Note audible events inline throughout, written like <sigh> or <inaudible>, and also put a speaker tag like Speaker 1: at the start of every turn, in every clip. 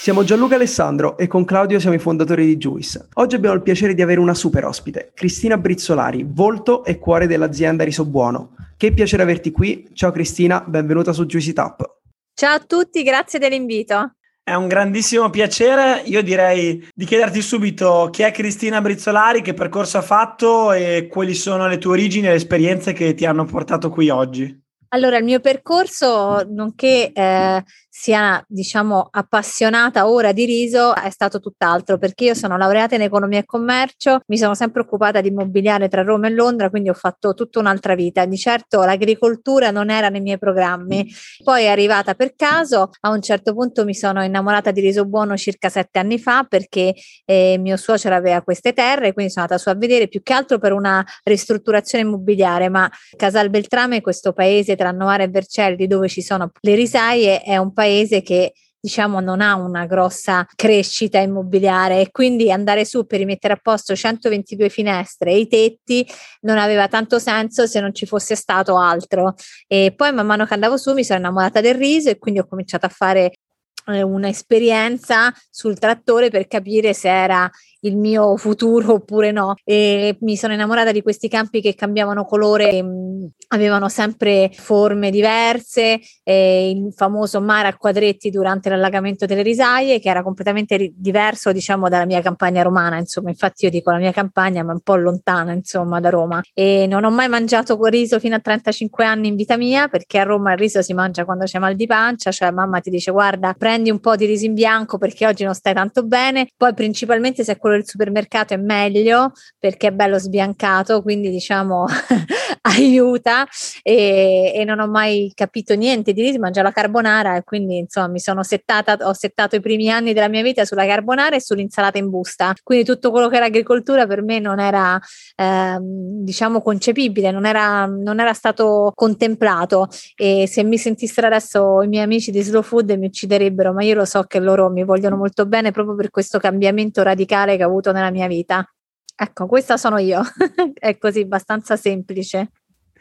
Speaker 1: Siamo Gianluca Alessandro e con Claudio siamo i fondatori di Juice. Oggi abbiamo il piacere di avere una super ospite, Cristina Brizzolari, volto e cuore dell'azienda Riso Buono. Che piacere averti qui. Ciao Cristina, benvenuta su Juicy Tap.
Speaker 2: Ciao a tutti, grazie dell'invito.
Speaker 3: È un grandissimo piacere. Io direi di chiederti subito chi è Cristina Brizzolari, che percorso ha fatto e quali sono le tue origini e le esperienze che ti hanno portato qui oggi.
Speaker 2: Allora, il mio percorso, nonché eh, sia diciamo appassionata ora di riso è stato tutt'altro perché io sono laureata in economia e commercio, mi sono sempre occupata di immobiliare tra Roma e Londra, quindi ho fatto tutta un'altra vita. Di certo l'agricoltura non era nei miei programmi. Poi è arrivata per caso, a un certo punto mi sono innamorata di riso buono circa sette anni fa perché eh, mio suocero aveva queste terre, quindi sono andata su a vedere più che altro per una ristrutturazione immobiliare, ma Casal Beltrame, questo paese tra Novara e Vercelli dove ci sono le risaie, è un paese paese che diciamo non ha una grossa crescita immobiliare e quindi andare su per rimettere a posto 122 finestre e i tetti non aveva tanto senso se non ci fosse stato altro. E poi man mano che andavo su mi sono innamorata del riso e quindi ho cominciato a fare eh, un'esperienza sul trattore per capire se era il mio futuro oppure no. E mi sono innamorata di questi campi che cambiavano colore, mh, avevano sempre forme diverse, e il famoso mare a quadretti durante l'allagamento delle risaie, che era completamente ri- diverso, diciamo, dalla mia campagna romana. Insomma, infatti io dico la mia campagna, ma un po' lontana, insomma, da Roma. E non ho mai mangiato riso fino a 35 anni in vita mia, perché a Roma il riso si mangia quando c'è mal di pancia, cioè mamma ti dice guarda, prendi un po' di riso in bianco perché oggi non stai tanto bene. Poi principalmente se è del supermercato è meglio perché è bello sbiancato, quindi diciamo <laughs> aiuta. E, e, non ho mai capito niente di riso, mangio la carbonara e quindi insomma mi sono settata, ho settato i primi anni della mia vita sulla carbonara e sull'insalata in busta, quindi tutto quello che era agricoltura per me non era eh, diciamo concepibile, non era, non era stato contemplato. E se mi sentissero adesso i miei amici di Slow Food mi ucciderebbero, ma io lo so che loro mi vogliono molto bene proprio per questo cambiamento radicale che ho avuto nella mia vita. Ecco, questa sono io, <laughs> è così abbastanza semplice.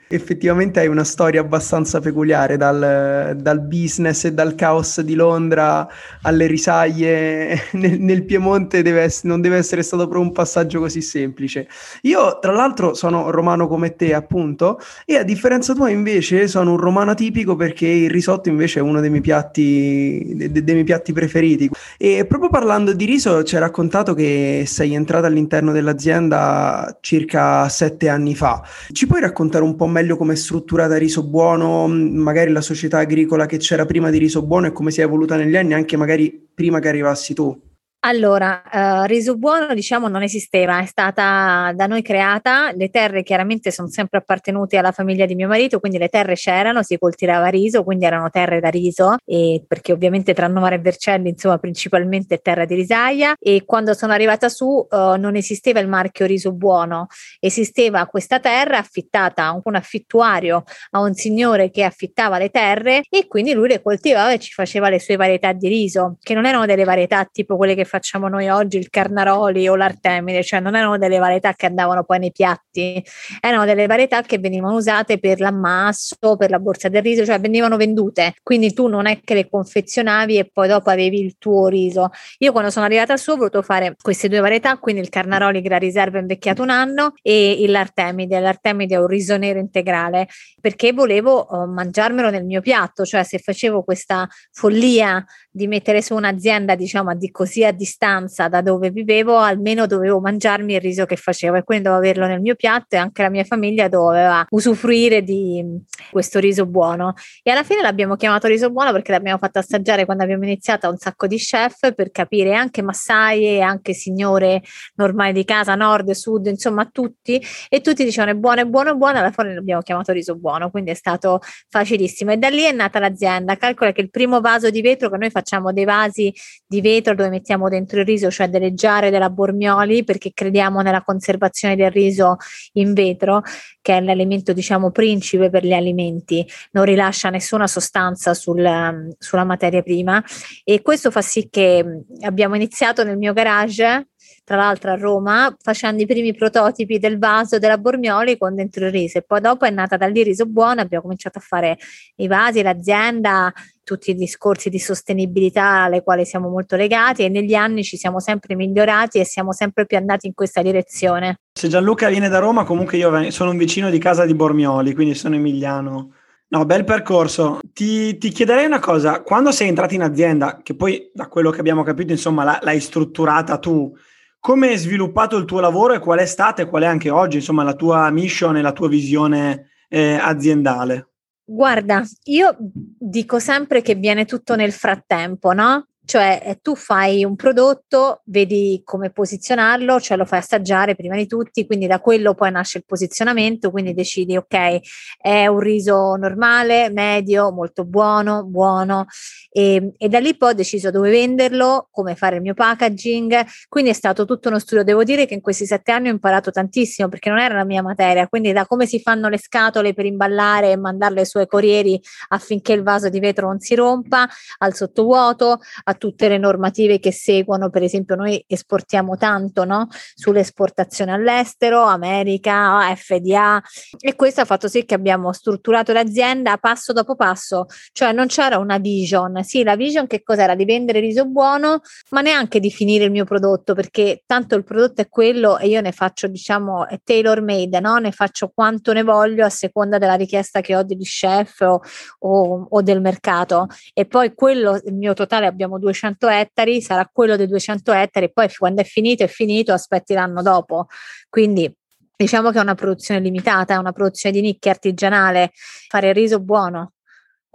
Speaker 1: Effettivamente hai una storia abbastanza peculiare dal, dal, business e dal caos di Londra alle risaglie <laughs> nel, nel Piemonte deve essere, non deve essere stato proprio un passaggio così semplice. Io tra l'altro sono romano come te appunto e a differenza tua invece sono un romano tipico perché il risotto invece è uno dei miei piatti, dei, dei miei piatti preferiti. E proprio parlando di riso ci hai raccontato che sei entrata all'interno dell'azienda circa sette anni fa. Ci puoi raccontare un po' meglio come è strutturata Riso Buono, magari la società agricola che c'era prima di Riso Buono e come si è evoluta negli anni, anche magari prima che arrivassi tu.
Speaker 2: Allora, uh, riso buono diciamo non esisteva, è stata da noi creata, le terre chiaramente sono sempre appartenute alla famiglia di mio marito, quindi le terre c'erano, si coltivava riso, quindi erano terre da riso, e perché ovviamente tra Novara e Vercelli insomma principalmente terra di risaia. E quando sono arrivata su uh, non esisteva il marchio riso buono, esisteva questa terra affittata, un, un affittuario a un signore che affittava le terre e quindi lui le coltivava e ci faceva le sue varietà di riso, che non erano delle varietà tipo quelle che facciamo noi oggi, il Carnaroli o l'Artemide, cioè non erano delle varietà che andavano poi nei piatti, erano delle varietà che venivano usate per l'ammasso, per la borsa del riso, cioè venivano vendute. Quindi tu non è che le confezionavi e poi dopo avevi il tuo riso. Io quando sono arrivata su ho voluto fare queste due varietà, quindi il Carnaroli era riserva invecchiato un anno e l'Artemide. L'Artemide è un riso nero integrale perché volevo oh, mangiarmelo nel mio piatto, cioè se facevo questa follia di mettere su un'azienda diciamo di così a distanza da dove vivevo, almeno dovevo mangiarmi il riso che facevo e quindi dovevo averlo nel mio piatto e anche la mia famiglia doveva usufruire di questo riso buono. E alla fine l'abbiamo chiamato riso buono perché l'abbiamo fatto assaggiare quando abbiamo iniziato a un sacco di chef per capire anche massaie, anche signore normali di casa, nord, sud, insomma tutti e tutti dicevano è buono, è buono, è buono, alla fine l'abbiamo chiamato riso buono, quindi è stato facilissimo e da lì è nata l'azienda. Calcola che il primo vaso di vetro che noi facciamo dei vasi di vetro dove mettiamo dentro il riso, cioè delle giare della Bormioli, perché crediamo nella conservazione del riso in vetro, che è l'elemento diciamo principe per gli alimenti, non rilascia nessuna sostanza sul, sulla materia prima e questo fa sì che abbiamo iniziato nel mio garage tra l'altro a Roma, facendo i primi prototipi del vaso della Bormioli con dentro il riso. E poi dopo è nata dal lì riso buono, abbiamo cominciato a fare i vasi, l'azienda, tutti i discorsi di sostenibilità alle quali siamo molto legati e negli anni ci siamo sempre migliorati e siamo sempre più andati in questa direzione.
Speaker 3: Se Gianluca viene da Roma, comunque io sono un vicino di casa di Bormioli, quindi sono emiliano. No, bel percorso. Ti, ti, chiederei una cosa, quando sei entrato in azienda, che poi da quello che abbiamo capito, insomma, l'hai strutturata tu, come hai sviluppato il tuo lavoro e qual è stata e qual è anche oggi, insomma, la tua mission e la tua visione eh, aziendale?
Speaker 2: Guarda, io dico sempre che viene tutto nel frattempo, no? Cioè eh, tu fai un prodotto, vedi come posizionarlo, cioè lo fai assaggiare prima di tutti, quindi da quello poi nasce il posizionamento, quindi decidi ok, è un riso normale, medio, molto buono, buono. E, e da lì poi ho deciso dove venderlo, come fare il mio packaging, quindi è stato tutto uno studio. Devo dire che in questi sette anni ho imparato tantissimo perché non era la mia materia, quindi da come si fanno le scatole per imballare e mandarle ai suoi corrieri affinché il vaso di vetro non si rompa, al sottovuoto, a tutte le normative che seguono, per esempio noi esportiamo tanto no? sull'esportazione all'estero, America, FDA e questo ha fatto sì che abbiamo strutturato l'azienda passo dopo passo, cioè non c'era una vision, sì la vision che cos'era? Di vendere riso buono, ma neanche di finire il mio prodotto perché tanto il prodotto è quello e io ne faccio diciamo tailor made, no? ne faccio quanto ne voglio a seconda della richiesta che ho degli chef o, o, o del mercato e poi quello il mio totale abbiamo 200 ettari, sarà quello dei 200 ettari poi quando è finito è finito, aspetti l'anno dopo. Quindi diciamo che è una produzione limitata, è una produzione di nicchia artigianale, fare il riso buono,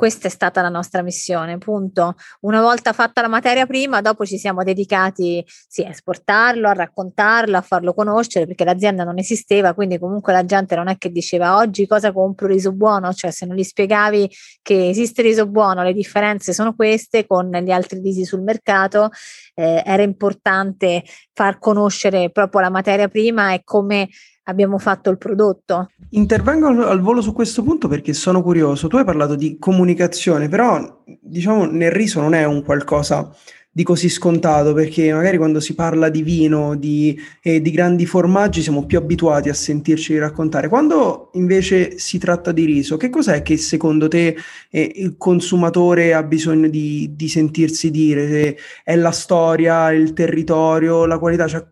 Speaker 2: questa è stata la nostra missione, punto. Una volta fatta la materia prima, dopo ci siamo dedicati sì, a esportarlo, a raccontarlo, a farlo conoscere, perché l'azienda non esisteva, quindi comunque la gente non è che diceva oggi cosa compro riso buono, cioè se non gli spiegavi che esiste riso buono, le differenze sono queste con gli altri risi sul mercato, eh, era importante far conoscere proprio la materia prima e come abbiamo fatto il prodotto.
Speaker 1: Intervengo al, al, volo su questo punto perché sono curioso. Tu hai parlato di comunicazione, però diciamo nel riso non è un qualcosa di così scontato perché magari quando si parla di vino, di, eh, di grandi formaggi siamo più abituati a sentirci raccontare. Quando invece si tratta di riso, che cos'è che secondo te eh, il consumatore ha bisogno di, di sentirsi dire? Se è la storia, il territorio, la qualità? Cioè,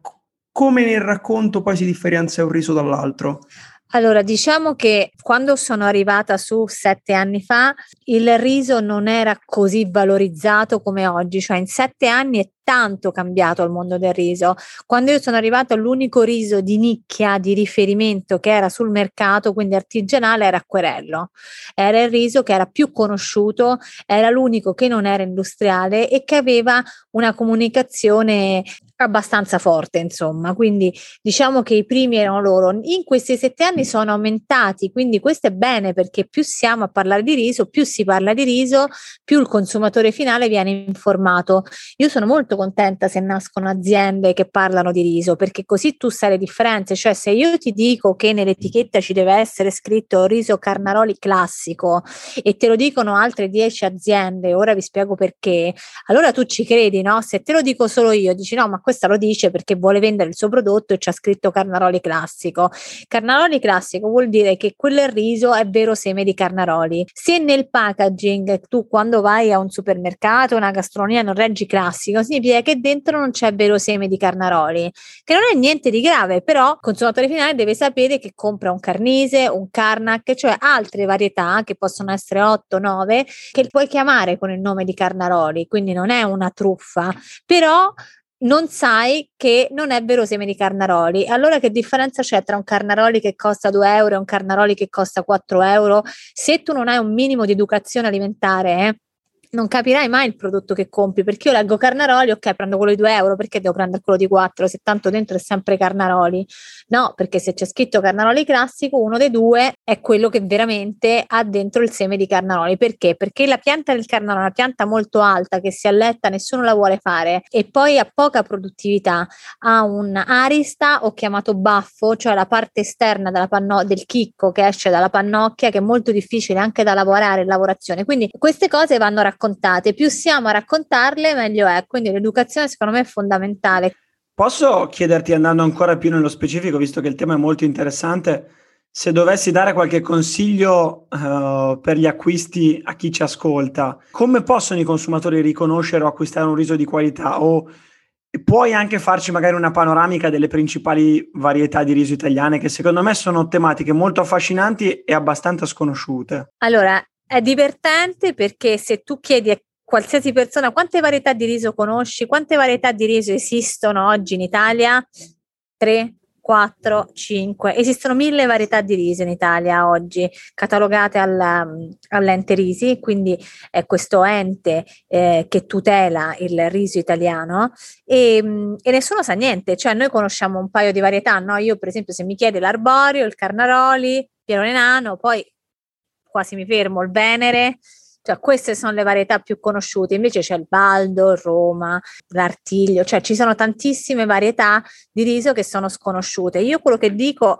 Speaker 1: come nel racconto poi si differenzia un riso dall'altro?
Speaker 2: Allora, diciamo che quando sono arrivata su sette anni fa, il riso non era così valorizzato come oggi, cioè in sette anni è tanto cambiato il mondo del riso. Quando io sono arrivata, l'unico riso di nicchia di riferimento che era sul mercato, quindi artigianale, era Acquerello. Era il riso che era più conosciuto, era l'unico che non era industriale e che aveva una comunicazione abbastanza forte, insomma. Quindi diciamo che i primi erano loro. In questi sette anni sono aumentati, quindi questo è bene perché più siamo a parlare di riso, più si parla di riso, più il consumatore finale viene informato. Io sono molto contenta se nascono aziende che parlano di riso, perché così tu sai le differenze. Cioè, se io ti dico che nell'etichetta ci deve essere scritto riso Carnaroli classico e te lo dicono altre dieci aziende, ora vi spiego perché, allora tu ci credi, no? Se te lo dico solo io, dici no, ma questa lo dice perché vuole vendere il suo prodotto e c'ha scritto Carnaroli classico. Carnaroli classico vuol dire che quel riso è vero seme di Carnaroli. Se nel packaging tu quando vai a un supermercato, una gastronomia non reggi classico, significa che dentro non c'è vero seme di Carnaroli, che non è niente di grave, però il consumatore finale deve sapere che compra un Carnise, un Carnac, cioè altre varietà che possono essere 8, 9, che puoi chiamare con il nome di Carnaroli, quindi non è una truffa, però non sai che non è vero seme di carnaroli. Allora che differenza c'è tra un carnaroli che costa 2 euro e un carnaroli che costa 4 euro? Se tu non hai un minimo di educazione alimentare, eh, non capirai mai il prodotto che compri perché io leggo Carnaroli, ok, prendo quello di 2 euro perché devo prendere quello di 4 se tanto dentro è sempre Carnaroli. No, perché se c'è scritto Carnaroli classico, uno dei due è quello che veramente ha dentro il seme di Carnaroli. Perché? Perché la pianta del Carnaroli è una pianta molto alta che si alletta, nessuno la vuole fare e poi ha poca produttività, ha un arista o chiamato baffo, cioè la parte esterna panno- del chicco che esce dalla pannocchia che è molto difficile anche da lavorare in lavorazione. Quindi queste cose vanno raccontate raccontate, più siamo a raccontarle meglio è, quindi l'educazione secondo me è fondamentale.
Speaker 3: Posso chiederti andando ancora più nello specifico, visto che il tema è molto interessante, se dovessi dare qualche consiglio uh, per gli acquisti a chi ci ascolta, come possono i consumatori riconoscere o acquistare un riso di qualità? O puoi anche farci magari una panoramica delle principali varietà di riso italiane che secondo me sono tematiche molto affascinanti e abbastanza sconosciute?
Speaker 2: Allora, è divertente perché se tu chiedi a qualsiasi persona quante varietà di riso conosci, quante varietà di riso esistono oggi in Italia? 3, 4, 5. Esistono mille varietà di riso in Italia oggi, catalogate alla, all'ente Risi, quindi è questo ente eh, che tutela il riso italiano e, e, nessuno sa niente, cioè noi conosciamo un paio di varietà, no? Io per esempio se mi chiede l'arborio, il carnaroli, pierone nano, poi quasi mi fermo, il Venere, cioè queste sono le varietà più conosciute, invece c'è il baldo, il Roma, l'artiglio, cioè ci sono tantissime varietà di riso che sono sconosciute. Io quello che dico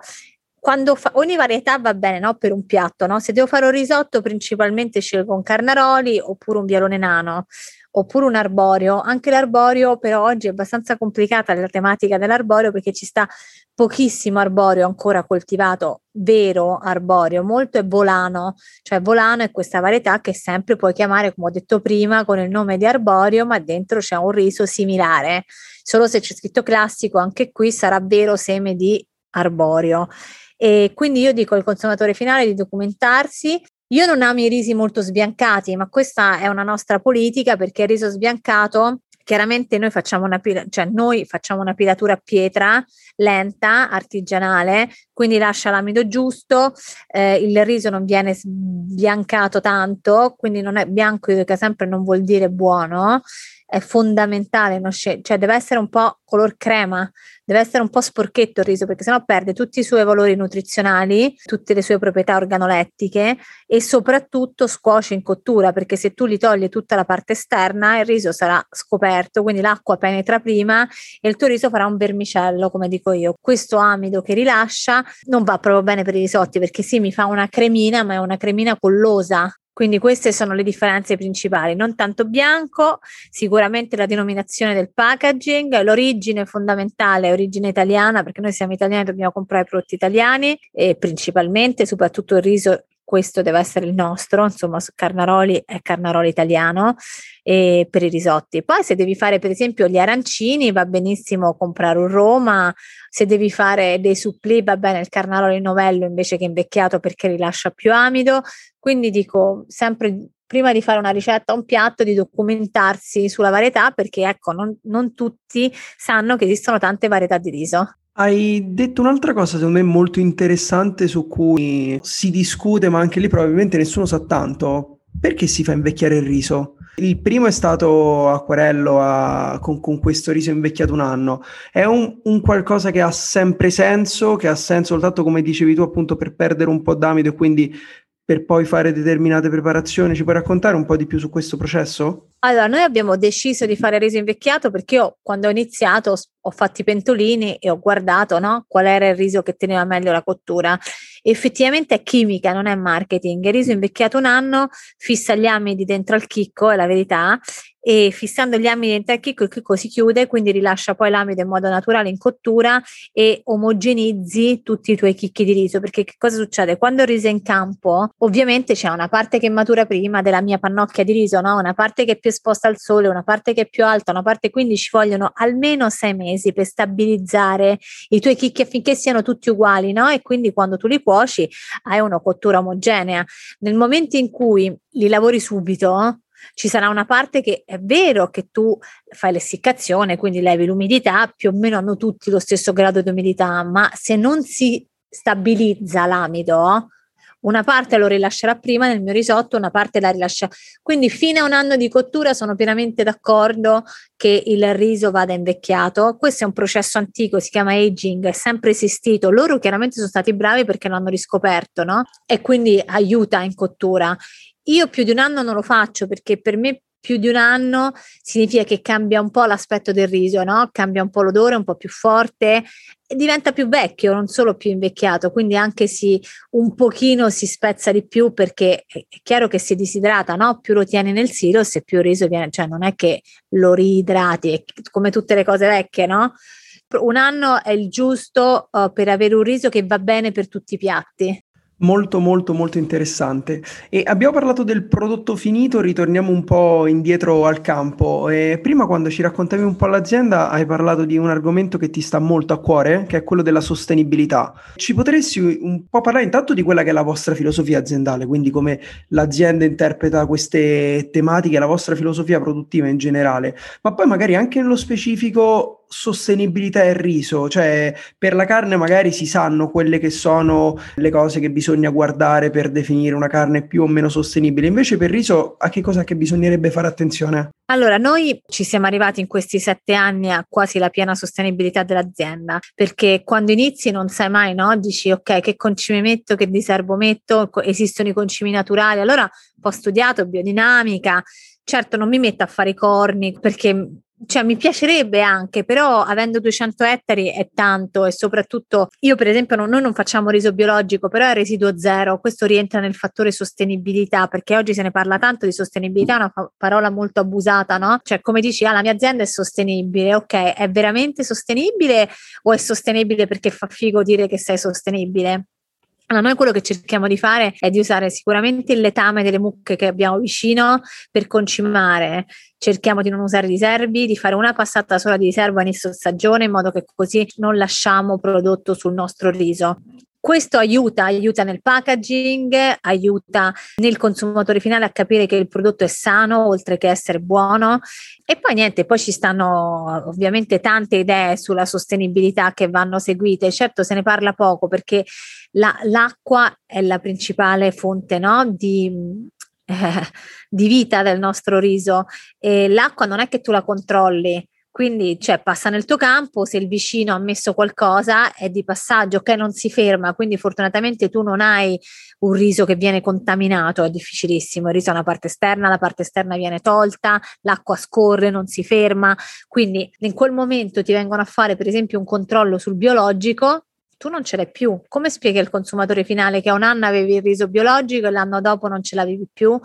Speaker 2: quando fa, ogni varietà va bene no? per un piatto, no? se devo fare un risotto principalmente scelgo un carnaroli oppure un bialone nano oppure un arborio. Anche l'arborio però oggi è abbastanza complicata la tematica dell'arborio perché ci sta pochissimo arborio ancora coltivato, vero arborio, molto è volano, cioè volano è questa varietà che sempre puoi chiamare, come ho detto prima, con il nome di arborio, ma dentro c'è un riso similare. Solo se c'è scritto classico, anche qui sarà vero seme di arborio. E quindi io dico al consumatore finale di documentarsi, io non amo i risi molto sbiancati, ma questa è una nostra politica perché il riso sbiancato chiaramente noi facciamo una, cioè noi facciamo una pilatura a pietra lenta, artigianale, quindi lascia l'amido giusto, eh, il riso non viene sbiancato tanto, quindi non è bianco, che sempre non vuol dire buono, è fondamentale, scel- cioè deve essere un po' color crema, deve essere un po' sporchetto il riso perché sennò perde tutti i suoi valori nutrizionali, tutte le sue proprietà organolettiche e soprattutto scuoce in cottura perché se tu gli togli tutta la parte esterna il riso sarà scoperto, quindi l'acqua penetra prima e il tuo riso farà un vermicello come dico io. Questo amido che rilascia non va proprio bene per i risotti perché sì mi fa una cremina ma è una cremina collosa quindi queste sono le differenze principali, non tanto bianco, sicuramente la denominazione del packaging, l'origine fondamentale origine italiana, perché noi siamo italiani dobbiamo comprare prodotti italiani e principalmente, soprattutto il riso questo deve essere il nostro, insomma, Carnaroli è Carnaroli italiano e per i risotti. Poi se devi fare per esempio gli arancini va benissimo comprare un Roma, se devi fare dei suppli va bene il Carnaroli novello invece che invecchiato perché rilascia più amido, quindi dico sempre prima di fare una ricetta, un piatto, di documentarsi sulla varietà perché ecco, non, non tutti sanno che esistono tante varietà di riso.
Speaker 1: Hai detto un'altra cosa secondo me molto interessante su cui si discute, ma anche lì probabilmente nessuno sa tanto. Perché si fa invecchiare il riso? Il primo è stato Acquarello a, con, con, questo riso invecchiato un anno. È un, un, qualcosa che ha sempre senso, che ha senso soltanto come dicevi tu appunto per perdere un po' d'amido e quindi per poi fare determinate preparazioni. Ci puoi raccontare un po' di più su questo processo?
Speaker 2: Allora, noi abbiamo deciso di fare riso invecchiato perché io quando ho iniziato ho fatto i pentolini e ho guardato no, qual era il riso che teneva meglio la cottura. Effettivamente è chimica, non è marketing. Il riso invecchiato un anno fissa gli amidi dentro al chicco, è la verità, e fissando gli amidi dentro al chicco il chicco si chiude, quindi rilascia poi l'amido in modo naturale in cottura e omogenizzi tutti i tuoi chicchi di riso. Perché che cosa succede? Quando il riso è in campo, ovviamente c'è una parte che matura prima della mia pannocchia di riso, no? una parte che è più esposta al sole, una parte che è più alta, una parte quindi ci vogliono almeno sei mesi per stabilizzare i tuoi chicchi affinché siano tutti uguali, no? E quindi quando tu li cuoci hai una cottura omogenea. Nel momento in cui li lavori subito, Ci sarà una parte che è vero che tu fai l'essiccazione, quindi levi l'umidità, più o meno hanno tutti lo stesso grado di umidità, ma se non si stabilizza l'amido, una parte lo rilascerà prima nel mio risotto, una parte la rilascia. Quindi fino a un anno di cottura sono pienamente d'accordo che il riso vada invecchiato. Questo è un processo antico, si chiama aging, è sempre esistito. Loro chiaramente sono stati bravi perché l'hanno riscoperto, no? E quindi aiuta in cottura. Io più di un anno non lo faccio perché per me più di un anno significa che cambia un po' l'aspetto del riso, no? Cambia un po' l'odore, un po' più forte diventa più vecchio, non solo più invecchiato, quindi anche si un pochino si spezza di più perché è chiaro che si disidrata, no? Più lo tieni nel silos e più il riso viene, cioè non è che lo riidrati, come tutte le cose vecchie, no? Un anno è il giusto uh, per avere un riso che va bene per tutti i piatti.
Speaker 1: Molto molto molto interessante. E abbiamo parlato del prodotto finito, ritorniamo un po' indietro al campo. E prima quando ci raccontavi un po' l'azienda hai parlato di un argomento che ti sta molto a cuore, che è quello della sostenibilità. Ci potresti un po' parlare intanto di quella che è la vostra filosofia aziendale, quindi come l'azienda interpreta queste tematiche, la vostra filosofia produttiva in generale, ma poi magari anche nello specifico sostenibilità e riso, cioè per la carne magari si sanno quelle che sono le cose che bisogna guardare per definire una carne più o meno sostenibile, invece per riso a che cosa che bisognerebbe fare attenzione?
Speaker 2: Allora, noi ci siamo arrivati in questi sette anni a quasi la piena sostenibilità dell'azienda, perché quando inizi non sai mai, no? Dici, ok, che concimi metto, che diserbo metto, esistono i concimi naturali. Allora, ho studiato biodinamica, certo non mi metto a fare i corni perché cioè mi piacerebbe anche, però avendo 200 ettari è tanto e soprattutto io per esempio non, noi non facciamo riso biologico, però è residuo zero, questo rientra nel fattore sostenibilità perché oggi se ne parla tanto di sostenibilità, è una fa- parola molto abusata, no? Cioè come dici, ah la mia azienda è sostenibile, ok, è veramente sostenibile o è sostenibile perché fa figo dire che sei sostenibile? Allora, noi quello che cerchiamo di fare è di usare sicuramente il letame delle mucche che abbiamo vicino per concimare. Cerchiamo di non usare riservi, di fare una passata sola di riserva inizio stagione in modo che così non lasciamo prodotto sul nostro riso. Questo aiuta, aiuta nel packaging, aiuta nel consumatore finale a capire che il prodotto è sano oltre che essere buono. E poi niente, poi ci stanno ovviamente tante idee sulla sostenibilità che vanno seguite. Certo se ne parla poco perché la, l'acqua è la principale fonte no? di, eh, <laughs> di vita del nostro riso e l'acqua non è che tu la controlli quindi cioè, passa nel tuo campo, se il vicino ha messo qualcosa è di passaggio, ok, non si ferma, quindi fortunatamente tu non hai un riso che viene contaminato, è difficilissimo, il riso ha una parte esterna, la parte esterna viene tolta, l'acqua scorre, non si ferma, quindi in quel momento ti vengono a fare per esempio un controllo sul biologico, tu non ce l'hai più. Come spieghi al consumatore finale che a un anno avevi il riso biologico e l'anno dopo non ce l'avevi più?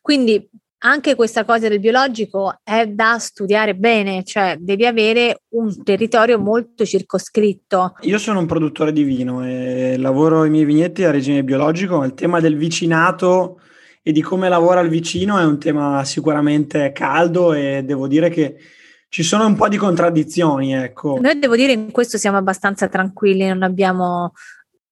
Speaker 2: Quindi anche questa cosa del biologico è da studiare bene, cioè devi avere un territorio molto circoscritto.
Speaker 3: Io sono un produttore di vino e lavoro i miei vigneti a regime biologico, il tema del vicinato e di come lavora il vicino è un tema sicuramente caldo e devo dire che ci sono un po' di contraddizioni, ecco.
Speaker 2: Noi devo dire in questo siamo abbastanza tranquilli, non abbiamo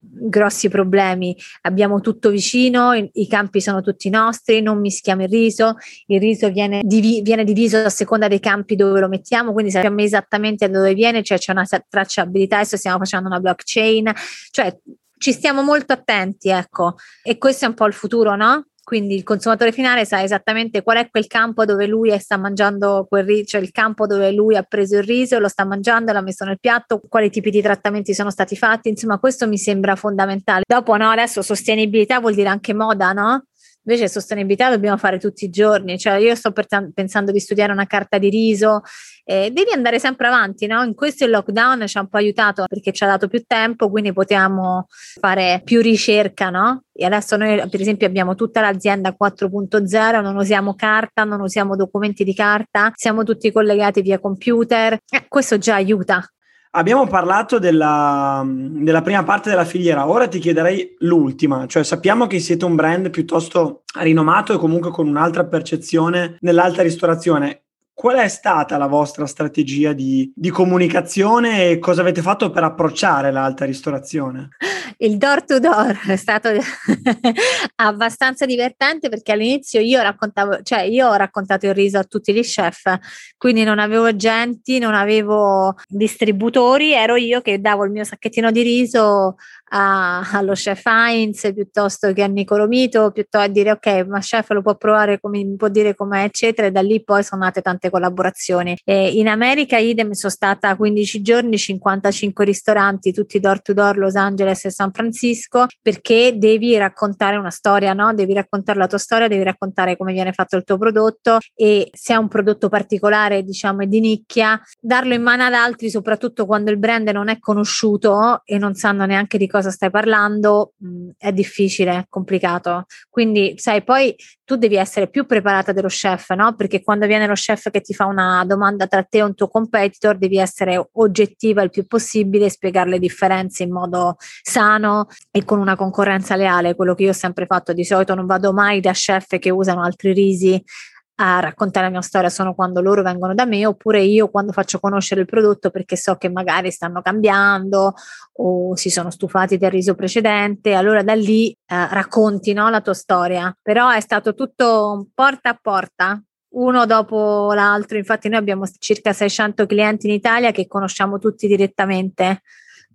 Speaker 2: grossi problemi. Abbiamo tutto vicino, i, campi sono tutti nostri, non mischiamo il riso, il riso viene, divi, viene, diviso a seconda dei campi dove lo mettiamo, quindi sappiamo esattamente da dove viene, cioè c'è una tracciabilità, adesso stiamo facendo una blockchain, cioè ci stiamo molto attenti, ecco, e questo è un po' il futuro, no? Quindi il consumatore finale sa esattamente qual è quel campo dove lui sta mangiando quel riso, cioè il campo dove lui ha preso il riso, lo sta mangiando, l'ha messo nel piatto, quali tipi di trattamenti sono stati fatti. Insomma, questo mi sembra fondamentale. Dopo, no, adesso sostenibilità vuol dire anche moda, no? Invece sostenibilità dobbiamo fare tutti i giorni, cioè io sto pensando di studiare una carta di riso, eh, devi andare sempre avanti, no? In questo il lockdown ci ha un po' aiutato perché ci ha dato più tempo, quindi potevamo fare più ricerca, no? E adesso noi per esempio abbiamo tutta l'azienda 4.0, non usiamo carta, non usiamo documenti di carta, siamo tutti collegati via computer, eh, questo già aiuta.
Speaker 3: Abbiamo parlato della, della, prima parte della filiera, ora ti chiederei l'ultima, cioè sappiamo che siete un brand piuttosto rinomato e comunque con un'altra percezione nell'alta ristorazione. Qual è stata la vostra strategia di, di comunicazione e cosa avete fatto per approcciare l'alta ristorazione?
Speaker 2: Il door to door è stato <laughs> abbastanza divertente perché all'inizio io raccontavo, cioè io ho raccontato il riso a tutti gli chef, quindi non avevo agenti, non avevo distributori, ero io che davo il mio sacchettino di riso a, allo chef Heinz piuttosto che a Nicolo Mito, piuttosto a dire ok, ma chef lo può provare, come, può dire com'è, eccetera, e da lì poi sono nate tante collaborazioni. E in America idem sono stata 15 giorni, 55 ristoranti, tutti door to door, Los Angeles e San Francisco, perché devi raccontare una storia, no? Devi raccontare la tua storia, devi raccontare come viene fatto il tuo prodotto e se è un prodotto particolare, diciamo, di nicchia, darlo in mano ad altri, soprattutto quando il brand non è conosciuto e non sanno neanche di cosa stai parlando mh, è difficile, è complicato. Quindi, sai, poi tu devi essere più preparata dello chef, no? Perché quando viene lo chef che ti fa una domanda tra te e un tuo competitor, devi essere oggettiva il più possibile e spiegare le differenze in modo sano e con una concorrenza leale, quello che io ho sempre fatto. Di solito non vado mai da chef che usano altri risi a raccontare la mia storia sono quando loro vengono da me oppure io quando faccio conoscere il prodotto perché so che magari stanno cambiando o si sono stufati del riso precedente, allora da lì eh, racconti no, la tua storia. Però è stato tutto porta a porta, uno dopo l'altro, infatti noi abbiamo circa 600 clienti in Italia che conosciamo tutti direttamente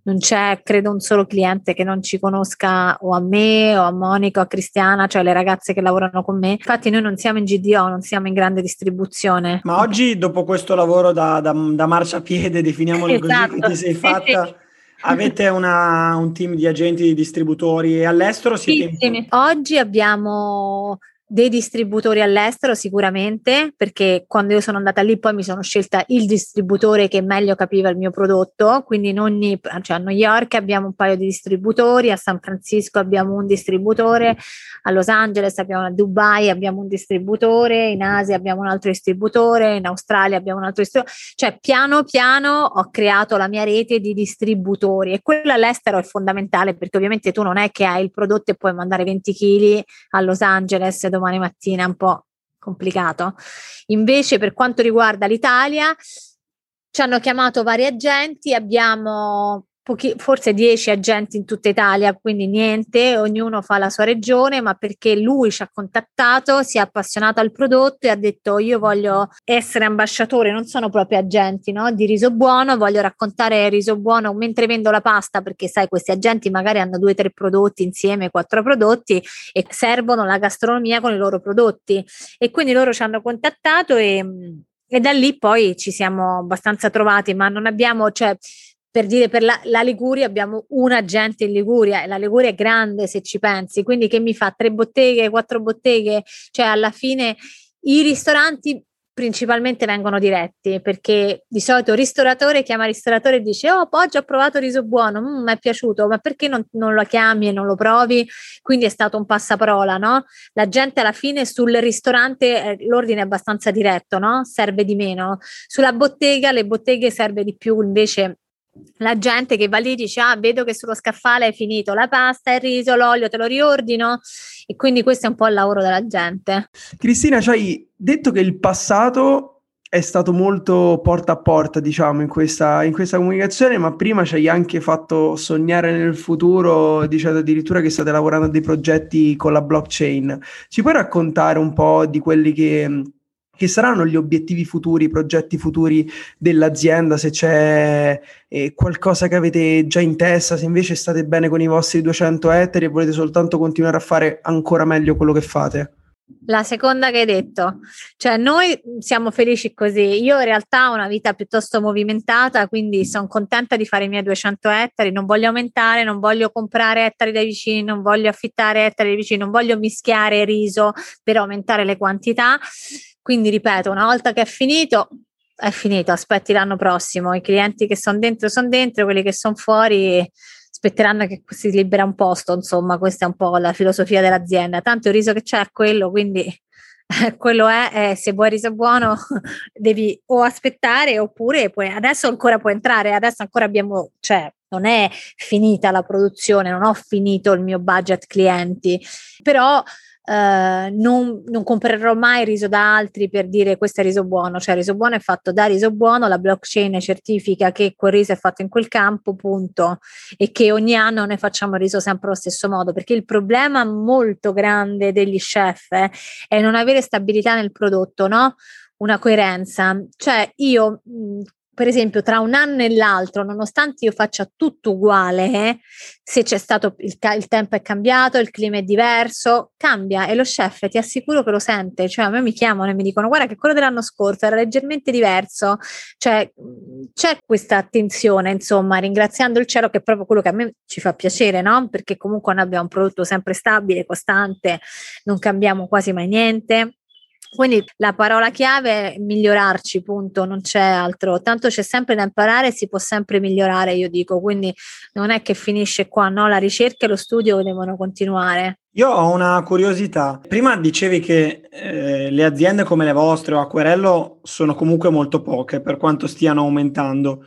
Speaker 2: non c'è, credo, un solo cliente che non ci conosca o a me o a Monica o a Cristiana, cioè le ragazze che lavorano con me. Infatti noi non siamo in GDO, non siamo in grande distribuzione.
Speaker 3: Ma oggi, dopo questo lavoro da, da, da marciapiede, definiamolo esatto. così, che ti sei fatta... Avete una, un team di agenti, di distributori all'estero?
Speaker 2: Siete sì, in... Oggi abbiamo dei distributori all'estero sicuramente, perché quando io sono andata lì poi mi sono scelta il distributore che meglio capiva il mio prodotto, quindi in ogni, cioè a New York abbiamo un paio di distributori, a San Francisco abbiamo un distributore, a Los Angeles abbiamo a Dubai abbiamo un distributore, in Asia abbiamo un altro distributore, in Australia abbiamo un altro distributore, cioè piano piano ho creato la mia rete di distributori e quello all'estero è fondamentale perché ovviamente tu non è che hai il prodotto e puoi mandare 20 kg a Los Angeles domani domani mattina, è un po' complicato. Invece per quanto riguarda l'Italia, ci hanno chiamato vari agenti, abbiamo pochi, forse 10 agenti in tutta Italia, quindi niente, ognuno fa la sua regione, ma perché lui ci ha contattato, si è appassionato al prodotto e ha detto io voglio essere ambasciatore, non sono proprio agenti no? di riso buono, voglio raccontare riso buono mentre vendo la pasta, perché sai questi agenti magari hanno due o tre prodotti insieme, quattro prodotti e servono la gastronomia con i loro prodotti. E quindi loro ci hanno contattato e... E da lì poi ci siamo abbastanza trovati, ma non abbiamo, cioè, per dire per la, la, Liguria abbiamo un agente in Liguria e la Liguria è grande se ci pensi, quindi che mi fa tre botteghe, quattro botteghe, cioè alla fine i ristoranti principalmente vengono diretti perché di solito il ristoratore chiama il ristoratore e dice oh oggi ho provato riso buono, mm, mi è piaciuto, ma perché non, non, lo chiami e non lo provi? Quindi è stato un passaparola, no? La gente alla fine sul ristorante eh, l'ordine è abbastanza diretto, no? Serve di meno. Sulla bottega, le botteghe serve di più invece la gente che va lì dice ah vedo che sullo scaffale è finito la pasta, il riso, l'olio, te lo riordino e quindi questo è un po' il lavoro della gente.
Speaker 1: Cristina, ci hai detto che il passato è stato molto porta a porta, diciamo, in questa, in questa comunicazione, ma prima ci hai anche fatto sognare nel futuro, dicendo addirittura che state lavorando a dei progetti con la blockchain. Ci puoi raccontare un po' di quelli che che saranno gli obiettivi futuri, i progetti futuri dell'azienda, se c'è eh, qualcosa che avete già in testa, se invece state bene con i vostri 200 ettari e volete soltanto continuare a fare ancora meglio quello che fate.
Speaker 2: La seconda che hai detto, cioè noi siamo felici così. Io in realtà ho una vita piuttosto movimentata, quindi sono contenta di fare i miei 200 ettari. Non voglio aumentare, non voglio comprare ettari dai vicini, non voglio affittare ettari dai vicini, non voglio mischiare riso per aumentare le quantità. Quindi ripeto, una volta che è finito, è finito, aspetti l'anno prossimo. I clienti che sono dentro sono dentro, quelli che sono fuori aspetteranno che si libera un posto, insomma, questa è un po' la filosofia dell'azienda. Tanto il riso che c'è è quello, quindi <laughs> quello è, eh, se vuoi riso buono <laughs> devi o aspettare oppure puoi, adesso ancora puoi entrare, adesso ancora abbiamo, cioè non è finita la produzione, non ho finito il mio budget clienti, però eh, non, non, comprerò mai riso da altri per dire questo è riso buono, cioè riso buono è fatto da riso buono, la blockchain certifica che quel riso è fatto in quel campo, punto, e che ogni anno noi facciamo riso sempre allo stesso modo, perché il problema molto grande degli chef eh, è non avere stabilità nel prodotto, no? Una coerenza, cioè io per esempio, tra un anno e l'altro, nonostante io faccia tutto uguale, eh, se c'è stato il, il, tempo è cambiato, il clima è diverso, cambia e lo chef ti assicuro che lo sente. Cioè, a me mi chiamano e mi dicono: Guarda, che quello dell'anno scorso era leggermente diverso. Cioè, c'è questa attenzione, insomma, ringraziando il cielo, che è proprio quello che a me ci fa piacere, no? Perché comunque noi abbiamo un prodotto sempre stabile, costante, non cambiamo quasi mai niente quindi la parola chiave è migliorarci, punto, non c'è altro. Tanto c'è sempre da imparare, si può sempre migliorare, io dico, quindi non è che finisce qua, no? La ricerca e lo studio devono continuare.
Speaker 3: Io ho una curiosità. Prima dicevi che eh, le aziende come le vostre o Acquerello sono comunque molto poche per quanto stiano aumentando.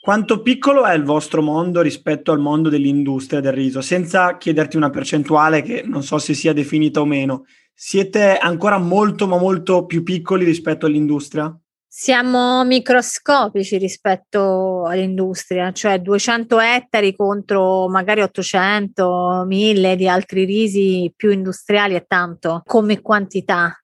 Speaker 3: Quanto piccolo è il vostro mondo rispetto al mondo dell'industria del riso? Senza chiederti una percentuale che non so se sia definita o meno, siete ancora molto, ma molto più piccoli rispetto all'industria?
Speaker 2: Siamo microscopici rispetto all'industria, cioè 200 ettari contro magari 800, 1000 di altri risi più industriali è tanto come quantità.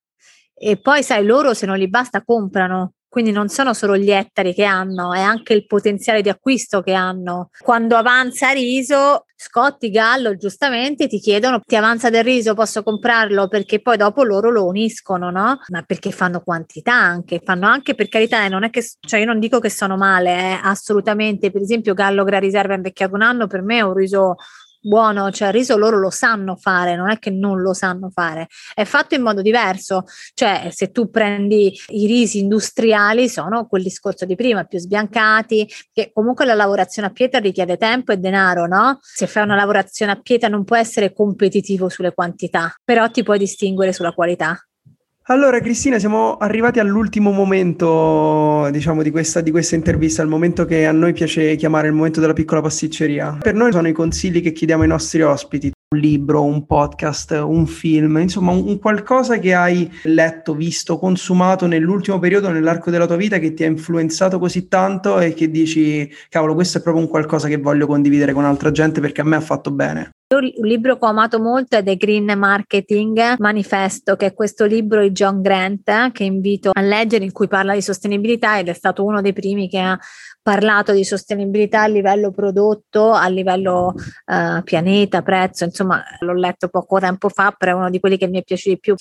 Speaker 2: E poi sai, loro se non gli basta comprano, quindi non sono solo gli ettari che hanno, è anche il potenziale di acquisto che hanno. Quando avanza riso, Scotti, Gallo, giustamente ti chiedono: ti avanza del riso, posso comprarlo? Perché poi dopo loro lo uniscono, no? Ma perché fanno quantità anche, fanno anche per carità, non è che, cioè io non dico che sono male, eh, assolutamente. Per esempio, Gallo Gra Riserva invecchiato un anno per me è un riso buono, cioè il riso loro lo sanno fare, non è che non lo sanno fare, è fatto in modo diverso, cioè se tu prendi i risi industriali sono quel discorso di prima, più sbiancati, che comunque la lavorazione a pietra richiede tempo e denaro, no? Se fai una lavorazione a pietra non può essere competitivo sulle quantità, però ti puoi distinguere sulla qualità.
Speaker 1: Allora, Cristina, siamo arrivati all'ultimo momento, diciamo, di questa, di questa, intervista, il momento che a noi piace chiamare il momento della piccola pasticceria. Per noi sono i consigli che chiediamo ai nostri ospiti, un libro, un podcast, un film, insomma, un, qualcosa che hai letto, visto, consumato nell'ultimo periodo, nell'arco della tua vita, che ti ha influenzato così tanto e che dici, cavolo, questo è proprio un qualcosa che voglio condividere con altra gente perché a me ha fatto bene.
Speaker 2: Un libro che ho amato molto è The Green Marketing Manifesto, che è questo libro di John Grant che invito a leggere in cui parla di sostenibilità ed è stato uno dei primi che ha parlato di sostenibilità a livello prodotto, a livello uh, pianeta, prezzo, insomma l'ho letto poco tempo fa, però è uno di quelli che mi è piaciuto di più.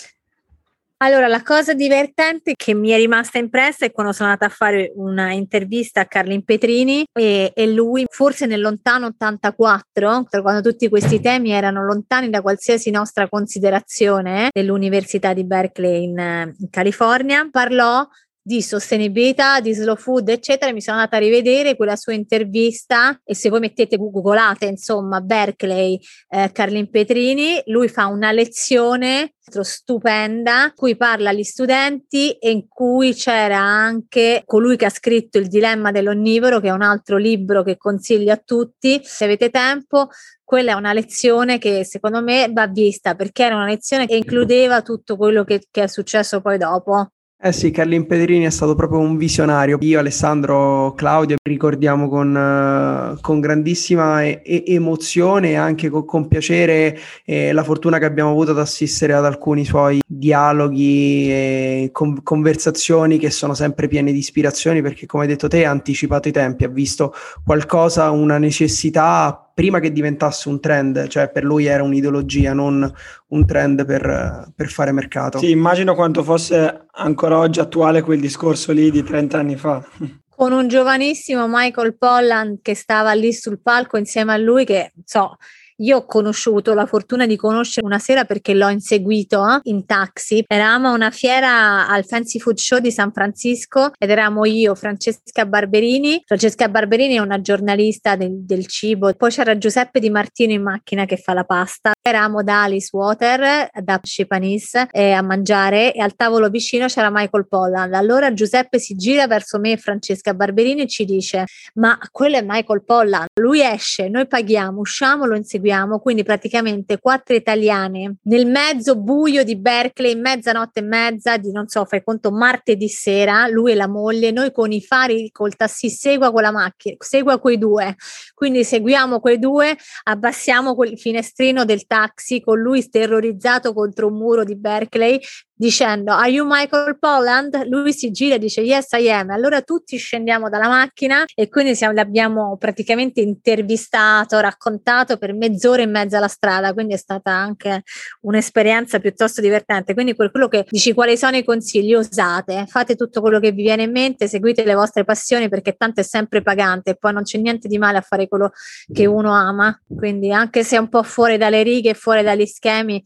Speaker 2: Allora, la cosa divertente che mi è rimasta impressa è quando sono andata a fare una intervista a Carlin Petrini e, e, lui, forse nel lontano 84, quando tutti questi temi erano lontani da qualsiasi nostra considerazione, dell'Università di Berkeley in, in California, parlò di sostenibilità, di slow food, eccetera, mi sono andata a rivedere quella sua intervista e se voi mettete googolate, insomma, Berkeley, eh, Carlin Petrini, lui fa una lezione stupenda in cui parla agli studenti e in cui c'era anche colui che ha scritto Il dilemma dell'onnivoro, che è un altro libro che consiglio a tutti, se avete tempo, quella è una lezione che secondo me va vista perché era una lezione che includeva tutto quello che, che è successo poi dopo.
Speaker 1: Eh sì, Carlin Pedrini è stato proprio un visionario. Io, Alessandro, Claudio ricordiamo con, uh, con grandissima e- e- emozione e anche con, con piacere eh, la fortuna che abbiamo avuto ad assistere ad alcuni suoi dialoghi e con- conversazioni che sono sempre piene di ispirazioni perché, come hai detto te, ha anticipato i tempi, ha visto qualcosa, una necessità prima che diventasse un trend, cioè per lui era un'ideologia, non un trend per, per, fare mercato.
Speaker 3: Sì, immagino quanto fosse ancora oggi attuale quel discorso lì di 30 anni fa. <laughs>
Speaker 2: Con un giovanissimo Michael Pollan che stava lì sul palco insieme a lui, che so, io ho conosciuto la fortuna di conoscere una sera perché l'ho inseguito eh, in taxi. Eravamo a una fiera al Fancy Food Show di San Francisco ed eravamo io, Francesca Barberini. Francesca Barberini è una giornalista del, del cibo. Poi c'era Giuseppe Di Martino in macchina che fa la pasta. Eravamo da Alice Water, da Cepanis eh, a mangiare e al tavolo vicino c'era Michael Pollan. Allora Giuseppe si gira verso me e Francesca Barberini e ci dice: Ma quello è Michael Pollan. Lui esce, noi paghiamo, usciamo, lo inseguiamo seguiamo, quindi praticamente quattro italiane nel mezzo buio di Berkeley, mezzanotte e mezza di non so, fai conto martedì sera, lui e la moglie, noi con i fari col tassi segua quella macchina, segua quei due. Quindi seguiamo quei due, abbassiamo quel finestrino del taxi con lui terrorizzato contro un muro di Berkeley dicendo Are you Michael Polland? Lui si gira e dice Yes, I am. Allora tutti scendiamo dalla macchina e quindi siamo, l'abbiamo praticamente intervistato, raccontato per mezz'ora in mezzo alla strada. Quindi è stata anche un'esperienza piuttosto divertente. Quindi per quello che dici, quali sono i consigli? Usate, fate tutto quello che vi viene in mente, seguite le vostre passioni perché tanto è sempre pagante e poi non c'è niente di male a fare quello che uno ama. Quindi anche se è un po' fuori dalle righe, fuori dagli schemi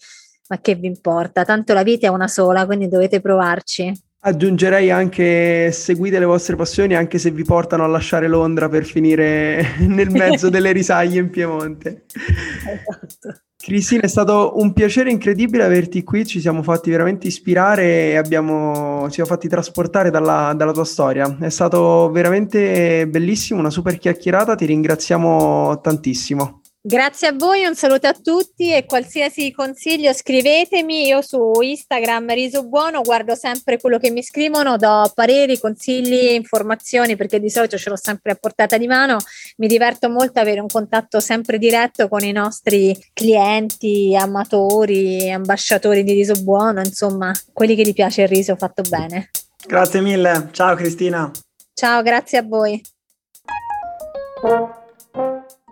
Speaker 2: ma che vi importa? Tanto la vita è una sola, quindi dovete provarci.
Speaker 1: Aggiungerei anche seguite le vostre passioni anche se vi portano a lasciare Londra per finire <laughs> nel mezzo delle risaglie in Piemonte. Esatto. Cristina, è stato un piacere incredibile averti qui, ci siamo fatti veramente ispirare e abbiamo, ci siamo fatti trasportare dalla, dalla tua storia. È stato veramente bellissimo, una super chiacchierata, ti ringraziamo tantissimo.
Speaker 2: Grazie a voi, un saluto a tutti e qualsiasi consiglio scrivetemi, io su Instagram Riso Buono guardo sempre quello che mi scrivono, do pareri, consigli, informazioni perché di solito ce l'ho sempre a portata di mano, mi diverto molto avere un contatto sempre diretto con i nostri clienti, amatori, ambasciatori di Riso Buono, insomma quelli che gli piace il riso fatto bene.
Speaker 3: Grazie mille, ciao Cristina.
Speaker 2: Ciao, grazie a voi.